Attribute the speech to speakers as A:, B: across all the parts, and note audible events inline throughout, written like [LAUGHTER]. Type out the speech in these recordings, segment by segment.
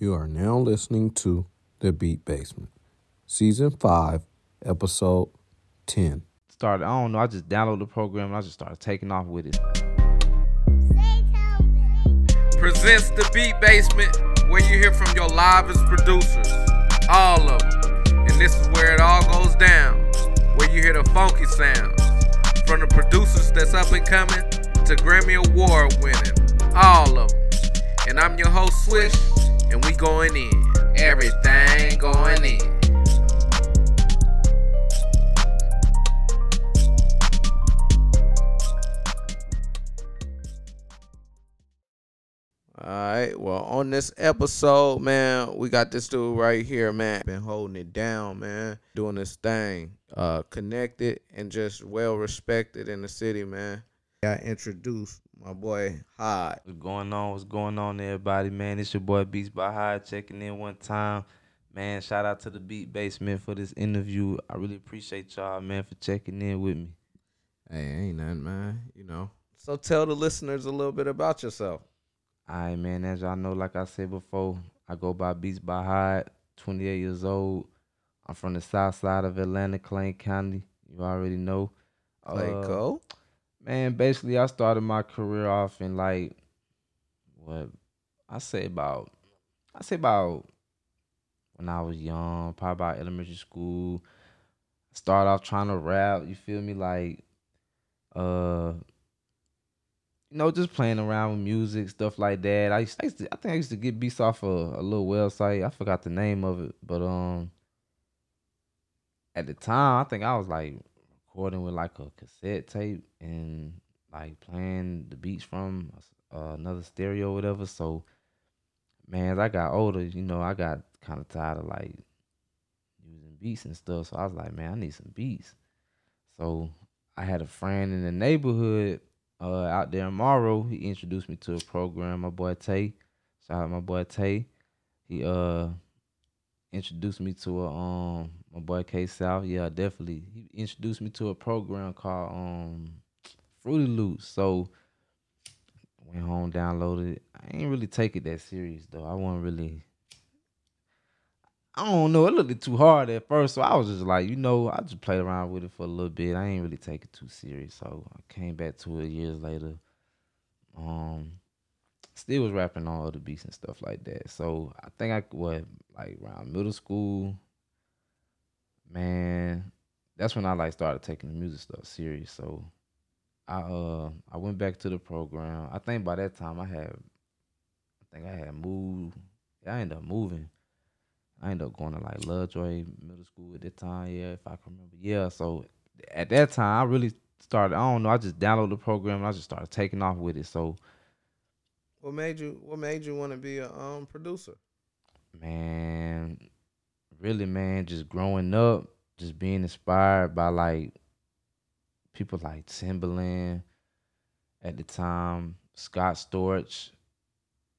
A: You are now listening to The Beat Basement, Season 5, Episode 10.
B: Started, I don't know, I just downloaded the program and I just started taking off with it.
C: presents the Beat Basement, where you hear from your livest producers, all of them. And this is where it all goes down, where you hear the funky sounds, from the producers that's up and coming to Grammy Award winning, all of them. And I'm your host Swish, and we going in, everything going in. All right. Well, on this episode, man, we got this dude right here, man. Been holding it down, man. Doing this thing. Uh connected and just well respected in the city, man. I introduced my boy Hyde.
B: What's going on? What's going on, everybody? Man, it's your boy Beats by High checking in one time. Man, shout out to the Beat Basement for this interview. I really appreciate y'all, man, for checking in with me.
C: Hey, ain't nothing, man. You know. So tell the listeners a little bit about yourself.
B: All right, man. As y'all know, like I said before, I go by Beats by Hyde, 28 years old. I'm from the south side of Atlanta, Clay County. You already know.
C: Play
B: Uh. Man, basically, I started my career off in like what I say about I say about when I was young, probably about elementary school. Started off trying to rap. You feel me? Like, uh, you know, just playing around with music, stuff like that. I used, I, to, I think I used to get beats off a, a little website. I forgot the name of it, but um, at the time, I think I was like recording with like a cassette tape and like playing the beats from uh, another stereo or whatever. So, man, as I got older, you know, I got kind of tired of like using beats and stuff. So I was like, man, I need some beats. So I had a friend in the neighborhood uh, out there in Morrow. He introduced me to a program. My boy Tay, shout out my boy Tay. He uh introduced me to a um my boy K South. Yeah, definitely. He introduced me to a program called um Fruity Loops. So went home, downloaded it. I ain't really take it that serious though. I wasn't really I don't know. It looked too hard at first, so I was just like, you know, I just played around with it for a little bit. I ain't really take it too serious. So I came back to it years later. Um, still was rapping on other beats and stuff like that. So I think I what like around middle school, man, that's when I like started taking the music stuff serious. So I uh I went back to the program. I think by that time I had I think I had moved. I ended up moving. I ended up going to like Lovejoy Middle School at that time, yeah, if I can remember. Yeah, so at that time I really started, I don't know, I just downloaded the program and I just started taking off with it. So
C: What made you what made you want to be a um producer?
B: man, really, man, just growing up, just being inspired by like people like Timbaland at the time, Scott Storch.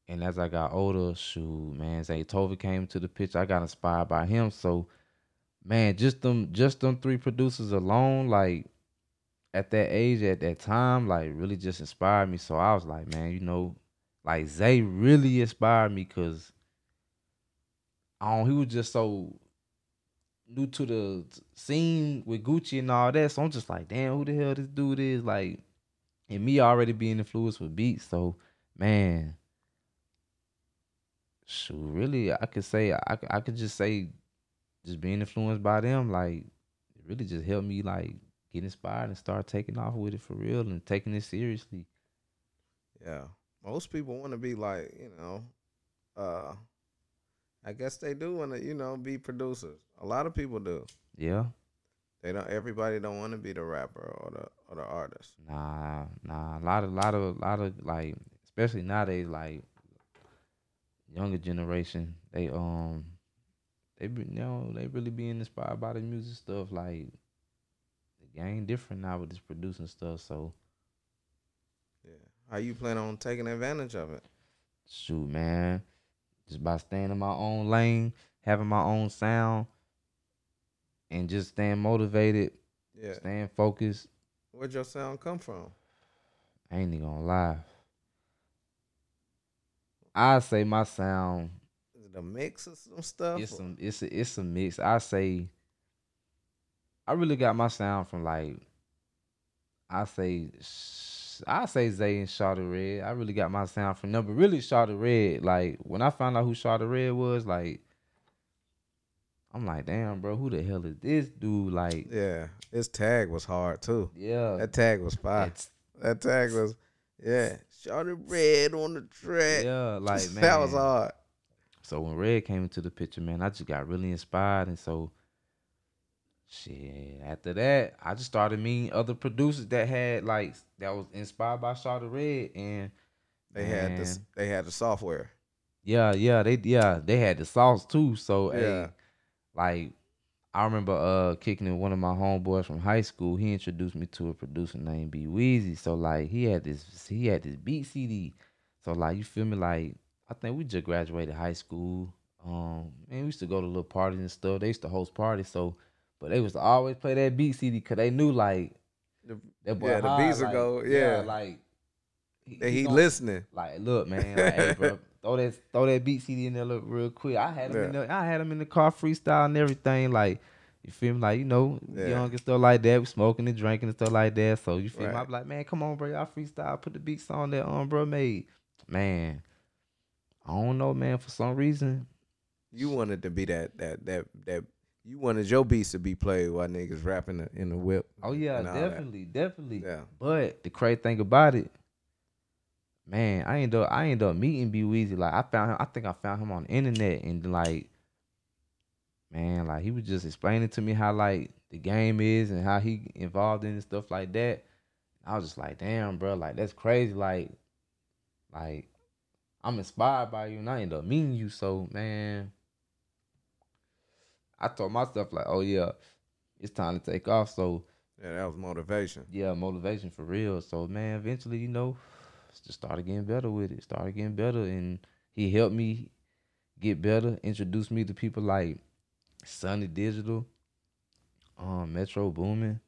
B: And as I got older, shoot, man, Zaytoven came to the pitch. I got inspired by him. So, man, just them, just them three producers alone, like at that age, at that time, like really just inspired me. So I was like, man, you know, like Zay really inspired me because I um, don't, he was just so new to the scene with Gucci and all that. So I'm just like, damn, who the hell this dude is? Like, and me already being influenced with beats. So, man, shoot, really, I could say, I, I could just say, just being influenced by them, like, it really just helped me, like, get inspired and start taking off with it for real and taking it seriously.
C: Yeah. Most people want to be like, you know, uh I guess they do want to, you know, be producers. A lot of people do.
B: Yeah.
C: They don't everybody don't want to be the rapper or the or the artist.
B: Nah, nah. A lot of, lot of, lot of like, especially nowadays, like younger generation, they um, they you know, they really being inspired by the music stuff. Like the game different now with this producing stuff. So.
C: How you plan on taking advantage of it?
B: shoot, man, just by staying in my own lane, having my own sound, and just staying motivated,
C: Yeah.
B: staying focused.
C: Where'd your sound come from?
B: I ain't even gonna lie. I say my sound
C: it a mix of some stuff?
B: It's
C: or-
B: some it's a it's a mix. I say I really got my sound from like I say sh- I say Zay and Shawty Red. I really got my sound from them, but really Shawty Red. Like when I found out who Shawty Red was, like I'm like, damn, bro, who the hell is this dude? Like,
C: yeah, his tag was hard too.
B: yeah,
C: That tag was fire. That tag was, yeah, Shawty Red on the track.
B: yeah, [LAUGHS] like man,
C: that was hard.
B: So when Red came into the picture, man, I just got really inspired, and so shit. After that, I just started meeting other producers that had like that was inspired by Shawty Red, and
C: They had this. They had the software.
B: Yeah, yeah, they yeah they had the sauce too. So
C: Yeah.
B: hey, like I remember uh kicking in one of my homeboys from high school. He introduced me to a producer named B Weezy. So like he had this he had this beat CD. So like you feel me like I think we just graduated high school. Um and we used to go to little parties and stuff. They used to host parties. So but they was to always play that beat CD because they knew like
C: The-
B: that boy
C: yeah, the beats
B: like,
C: go. Yeah,
B: like
C: that he
B: gon-
C: listening.
B: like, look, man, [LAUGHS] like, hey, bro, throw that throw that beat CD in there look real quick. I had him in the I had him in the car freestyle and everything. Like, you feel me? Like, you know,
C: Yeah.
B: young and stuff like that. We smoking and drinking and stuff like that. So you feel me? I'm like, man, come on, bro, y'all freestyle. Put the beats on that um bro made. Man, I don't know, man. For some reason,
C: You wanted to be that that that that. You wanted your beats to be played while niggas rapping in the- in the whip.
B: oh yeah, definitely, definitely.
C: Yeah.
B: But the crazy thing about it, man, I ended up I ended up meeting B Weezy. Like I found him, I think I found him on the internet and like man, like he was just explaining to me how like the game is and how he involved in and stuff like that. I was just like, damn, bro, like that's crazy. Like, like I'm inspired by you and I ended up meeting you. So man, I told myself like, oh yeah, it's time to take off. So
C: Yeah, that was motivation.
B: yeah, motivation for real. So man, eventually, you know, just started getting better with it. Started getting better, and he helped me get better. Introduced me to people like Sonny Digital, um, Metro Boomin,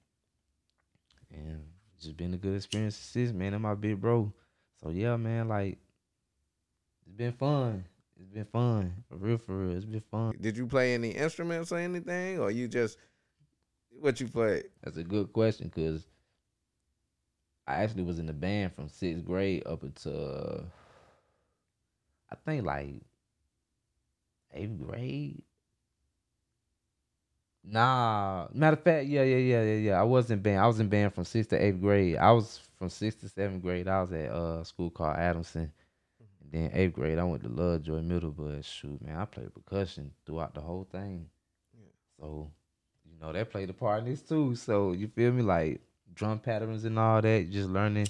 B: and just been a good experience since. Man, and my big bro. So yeah, man, like it's been fun. It's been fun for real, for real. It's been fun.
C: Did you play any instruments or anything, or you just what you played?
B: That's a good question because I actually was in the band from sixth grade up until I think like eighth grade. Nah, matter of fact, yeah, yeah, yeah, yeah, yeah. I was in band. I was in band from sixth to eighth grade. I was from sixth to seventh grade. I was at uh, a school called Adamson. Then eighth grade, I went to Lovejoy Middle. But shoot, man, I played percussion throughout the whole thing. So you know, that played a part in this too. So you feel me? Like drum patterns and all that, just learning,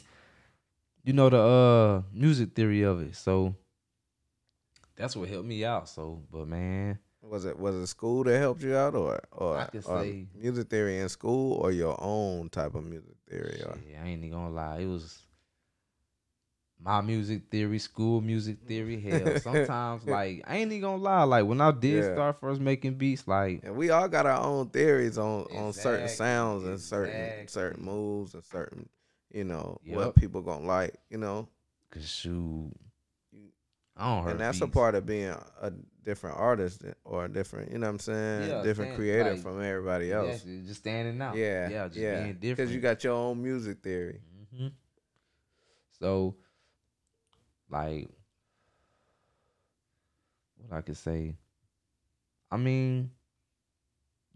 B: you know, the uh music theory of it. So that's what helped me out. So, but man,
C: Was it was it school that helped you out, or or,
B: I
C: or
B: say-
C: music theory in school, or your own type of music theory?
B: Yeah, I ain't even gonna lie, it was my music theory, school music theory. Hell, [LAUGHS] sometimes like I ain't even gonna lie, like when I did
C: Yeah.
B: start first making beats, like
C: and we all got our own theories on on certain sounds and certain
B: exactly.
C: certain moves and certain you know
B: Yep.
C: what people gonna like. You know,
B: cause shoot,
C: You-
B: I don't
C: and that's a part of being a different artist or a different. You know what I'm saying?
B: Yeah,
C: different
B: stand-
C: creator
B: like,
C: from everybody else.
B: Exactly, just standing out.
C: Yeah,
B: yeah, just
C: yeah.
B: being different.
C: Because you got your own music theory.
B: hmm So, like, what I could say, I mean,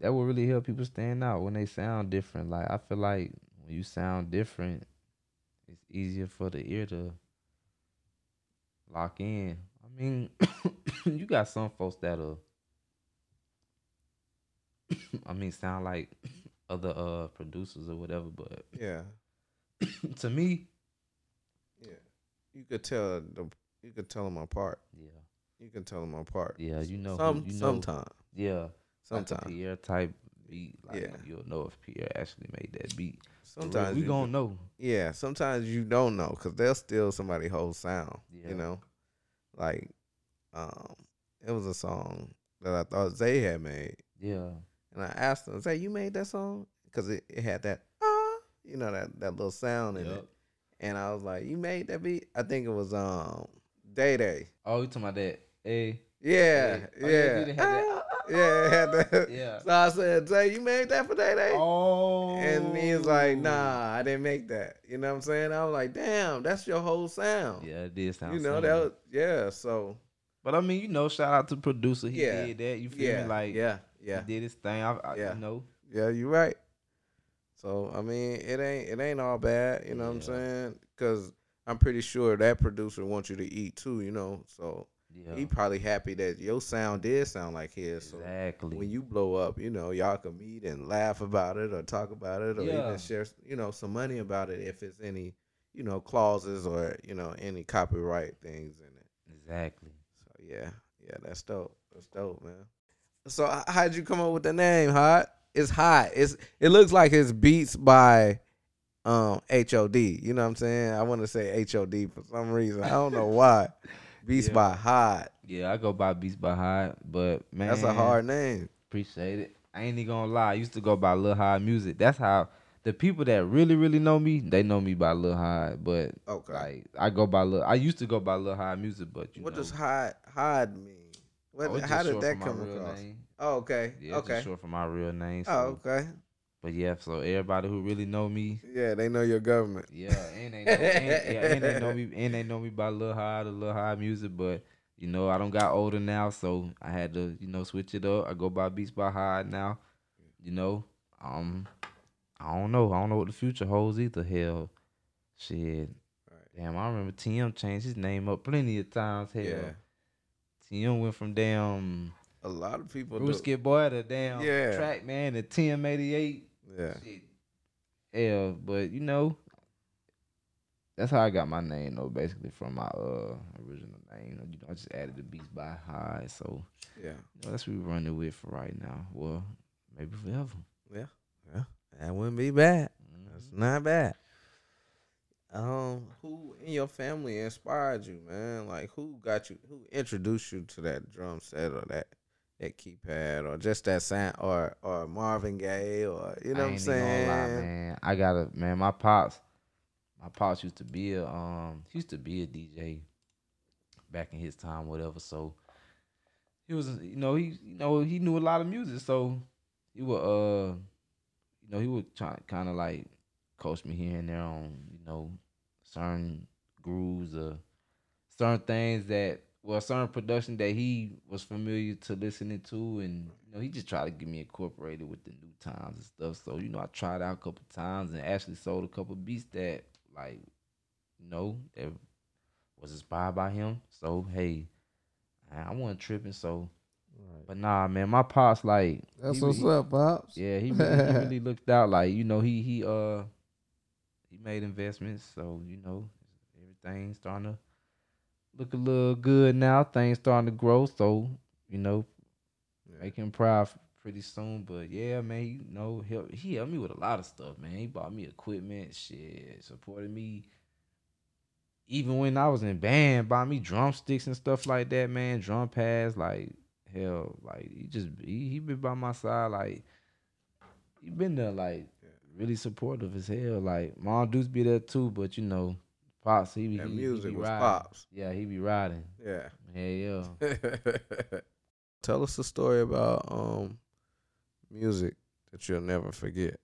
B: that will really help people stand out when they sound different. Like, I feel like when you sound different, it's easier for the ear to lock in. I mean, [COUGHS] you got some folks that'll, [COUGHS] I mean, sound like [COUGHS] other uh producers or whatever, but
C: Yeah,
B: to me.
C: You could tell the you could tell them apart.
B: yeah,
C: You can tell them apart.
B: yeah, you know,
C: Some
B: you know,
C: sometimes.
B: yeah, like a Pierre type beat, like
C: Yeah.
B: you'll know if Pierre actually made that beat.
C: Sometimes
B: we
C: you
B: gonna know.
C: Yeah, sometimes you don't know because they'll steal somebody's whole sound.
B: Yeah.
C: You know, like um, it was a song that I thought Zay had made,
B: Yeah,
C: and I asked him, "Zay, you made that song?" Because it, it had that ah, you know that that little sound in it,
B: Yup.
C: And I was like, "You made that beat?" I think it was um Day Day.
B: Oh, you talking about that? Hey,
C: Yeah,
B: Oh,
C: yeah,
B: yeah, did it have that?
C: yeah. [LAUGHS] had that.
B: Yeah.
C: So I said, "Say you made that for Day Day?"
B: Oh.
C: And he's like, "Nah, I didn't make that." You know what I'm saying? I was like, "Damn, that's your whole sound."
B: Yeah, it did sound.
C: you know
B: similar.
C: that. Was, yeah. So
B: But I mean, you know, shout out to the producer. He
C: Yeah.
B: did that. You feel
C: yeah,
B: me? Like,
C: yeah, yeah,
B: he did his thing. I, I
C: Yeah.
B: you know.
C: yeah. You right. So I mean, it ain't it ain't all bad. You know what I'm saying? Because I'm pretty sure that producer wants you to eat too. You know, so
B: Yeah.
C: he probably happy that your sound did sound like his. So
B: exactly.
C: when you blow up, you know, y'all can meet and laugh about it or talk about it or
B: Yeah.
C: even share, you know, some money about it if it's any, you know, clauses or, you know, any copyright things in it.
B: exactly.
C: So yeah, yeah, that's dope. That's dope, man. So how'd you come up with the name, Hot? It's hot. It's it looks like it's beats by um HOD. You know what I'm saying? I want to say HOD for some reason. I don't know why. [LAUGHS] Beats
B: Yeah.
C: by Hot.
B: Yeah, I go by Beats by High, but man,
C: That's a hard name.
B: Appreciate it. I ain't even gonna lie. I used to go by Lil High Music. That's how the people that really, really know me, they know me by Lil High. But
C: Okay.
B: like, I go by Lil. I used to go by Lil High Music, but you
C: what
B: know,
C: does hide hide mean? What,
B: oh,
C: how did that come across?
B: Name.
C: Oh, okay.
B: Yeah,
C: okay.
B: just short for my real name. So.
C: Oh, okay.
B: But yeah, so everybody who really know me,
C: Yeah, they know your government.
B: yeah, and they know, and, yeah, and they know me, [LAUGHS] and they know me by Lil High, the Lil High Music. But you know, I don't got older now, so I had to, you know, switch it up. I go by Beats by High now. You know, um, I don't know. I don't know what the future holds either. Hell, shit.
C: Right.
B: Damn, I remember Tim changed his name up plenty of times. Hell,
C: Yeah.
B: Tim went from damn
C: A lot of people do.
B: Brewski boy to damn
C: Yeah.
B: track man to Tim eighty eight.
C: Yeah.
B: Shit. Yeah, but you know, that's how I got my name though, basically from my uh original name. You know, I just added the beats by high, so
C: Yeah.
B: you know, that's what we're running with for right now. Well, maybe forever.
C: Yeah. Yeah. That wouldn't be bad. That's
B: Mhm.
C: not bad. Um, who in your family inspired you, man? Like who got you who introduced you to that drum set or that that keypad or just that sound or or Marvin Gaye or you know
B: I
C: what I'm
B: ain't even gonna lie,
C: saying?
B: man. I got a man, my pops, my pops used to be a um he used to be a DJ back in his time, whatever. So he was you know, he you know, he knew a lot of music, so he would uh you know, he would try kinda like coach me here and there on, you know, certain grooves or certain things that well, certain production that he was familiar to listening to, and you know, he just tried to get me incorporated with the new times and stuff. So you know, I tried out a couple times and actually sold a couple beats that, like, you know, that was inspired by him. So hey, I wasn't tripping. So, but nah, man, my pops like
C: That's what's
B: really-
C: up, Pops.
B: yeah, he [LAUGHS] really, he really looked out. Like you know, he he uh he made investments, so you know everything's starting to look a little good now. Things starting to grow, so you know
C: Yeah.
B: make him proud pretty soon. But yeah, man, you know help, he helped me with a lot of stuff, man. He bought me equipment, shit, supported me. Even when I was in band, bought me drumsticks and stuff like that, man. Drum pads, like hell, like he just he, he been by my side, like he been there, like. Really supportive as hell. Like mom Deuce be there too, but you know, pops he be
C: That
B: he, he
C: music
B: be
C: was
B: riding.
C: Pops.
B: Yeah, he be riding.
C: Yeah.
B: Hell yeah. [LAUGHS]
C: Tell us a story about um music that you'll never forget.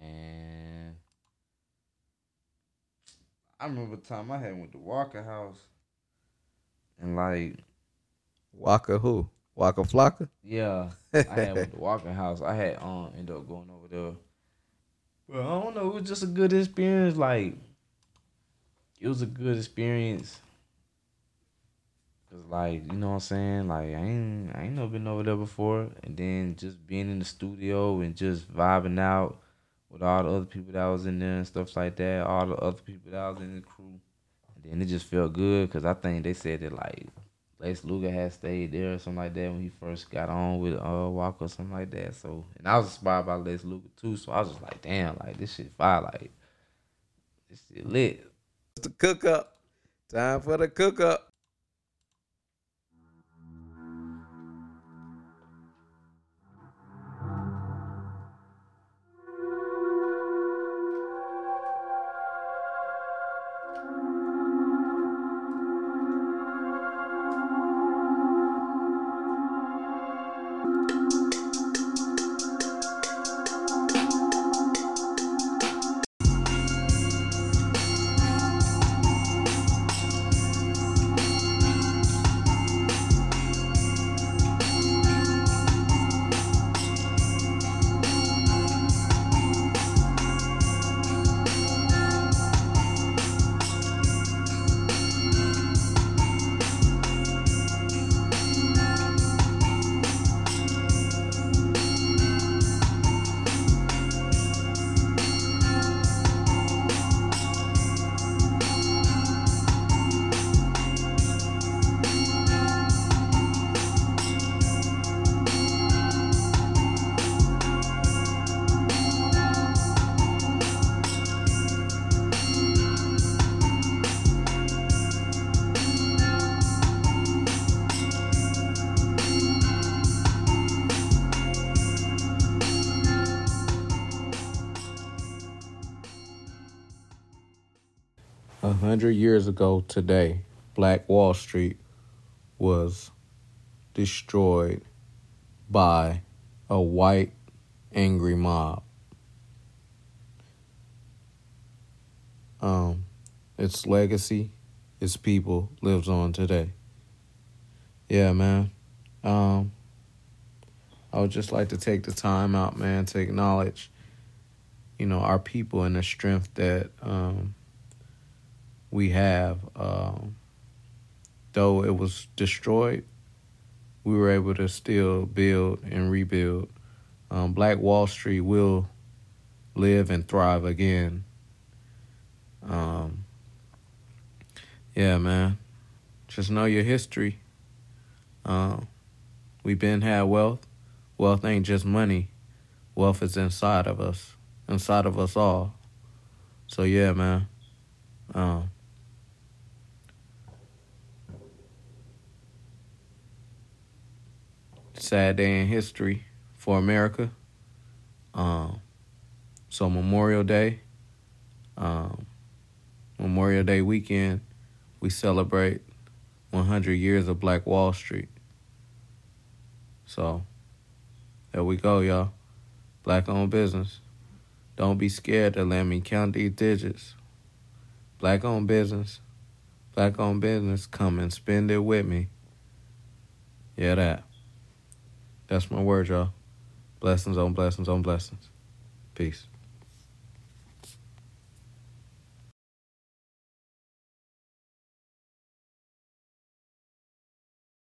B: Man. I remember the time I had went to Waka House. And like,
C: Waka who? Waka Flocka?
B: yeah, [LAUGHS] I had went to Waka House. I had um ended up going over there. But I don't know, it was just a good experience. Like it was a good experience. Cause like, you know what I'm saying? Like I ain't I ain't never been over there before. And then just being in the studio and just vibing out with all the other people that was in there and stuff like that, all the other people that was in the crew. And then it just felt good because I think they said that like Lex Luger had stayed there or something like that when he first got on with uh Waka or something like that. So and I was inspired by Lex Luger too. So I was just like, damn, like this shit fire, like this shit lit.
C: It's the cook up. Time for the cook up. Hundred years ago today, Black Wall Street was destroyed by a white angry mob. Um, its legacy, its people lives on today. Yeah, man. Um, I would just like to take the time out, man, to acknowledge, you know, our people and the strength that um, we have. Um, though it was destroyed, we were able to still build and rebuild. Um, Black Wall Street will live and thrive again. Um, yeah, man. Just know your history. Um, we been had wealth. Wealth ain't just money. Wealth is inside of us, inside of us all. So yeah, man. Um, sad day in history for America. Um, so Memorial Day, um, Memorial Day weekend, we celebrate 100 years of Black Wall Street. So there we go, y'all. Black owned business. Don't be scared to let me count these digits. Black owned business. Black owned business. Come and spend it with me. Yeah, that. That's my word, y'all. Blessings on blessings on blessings. Peace.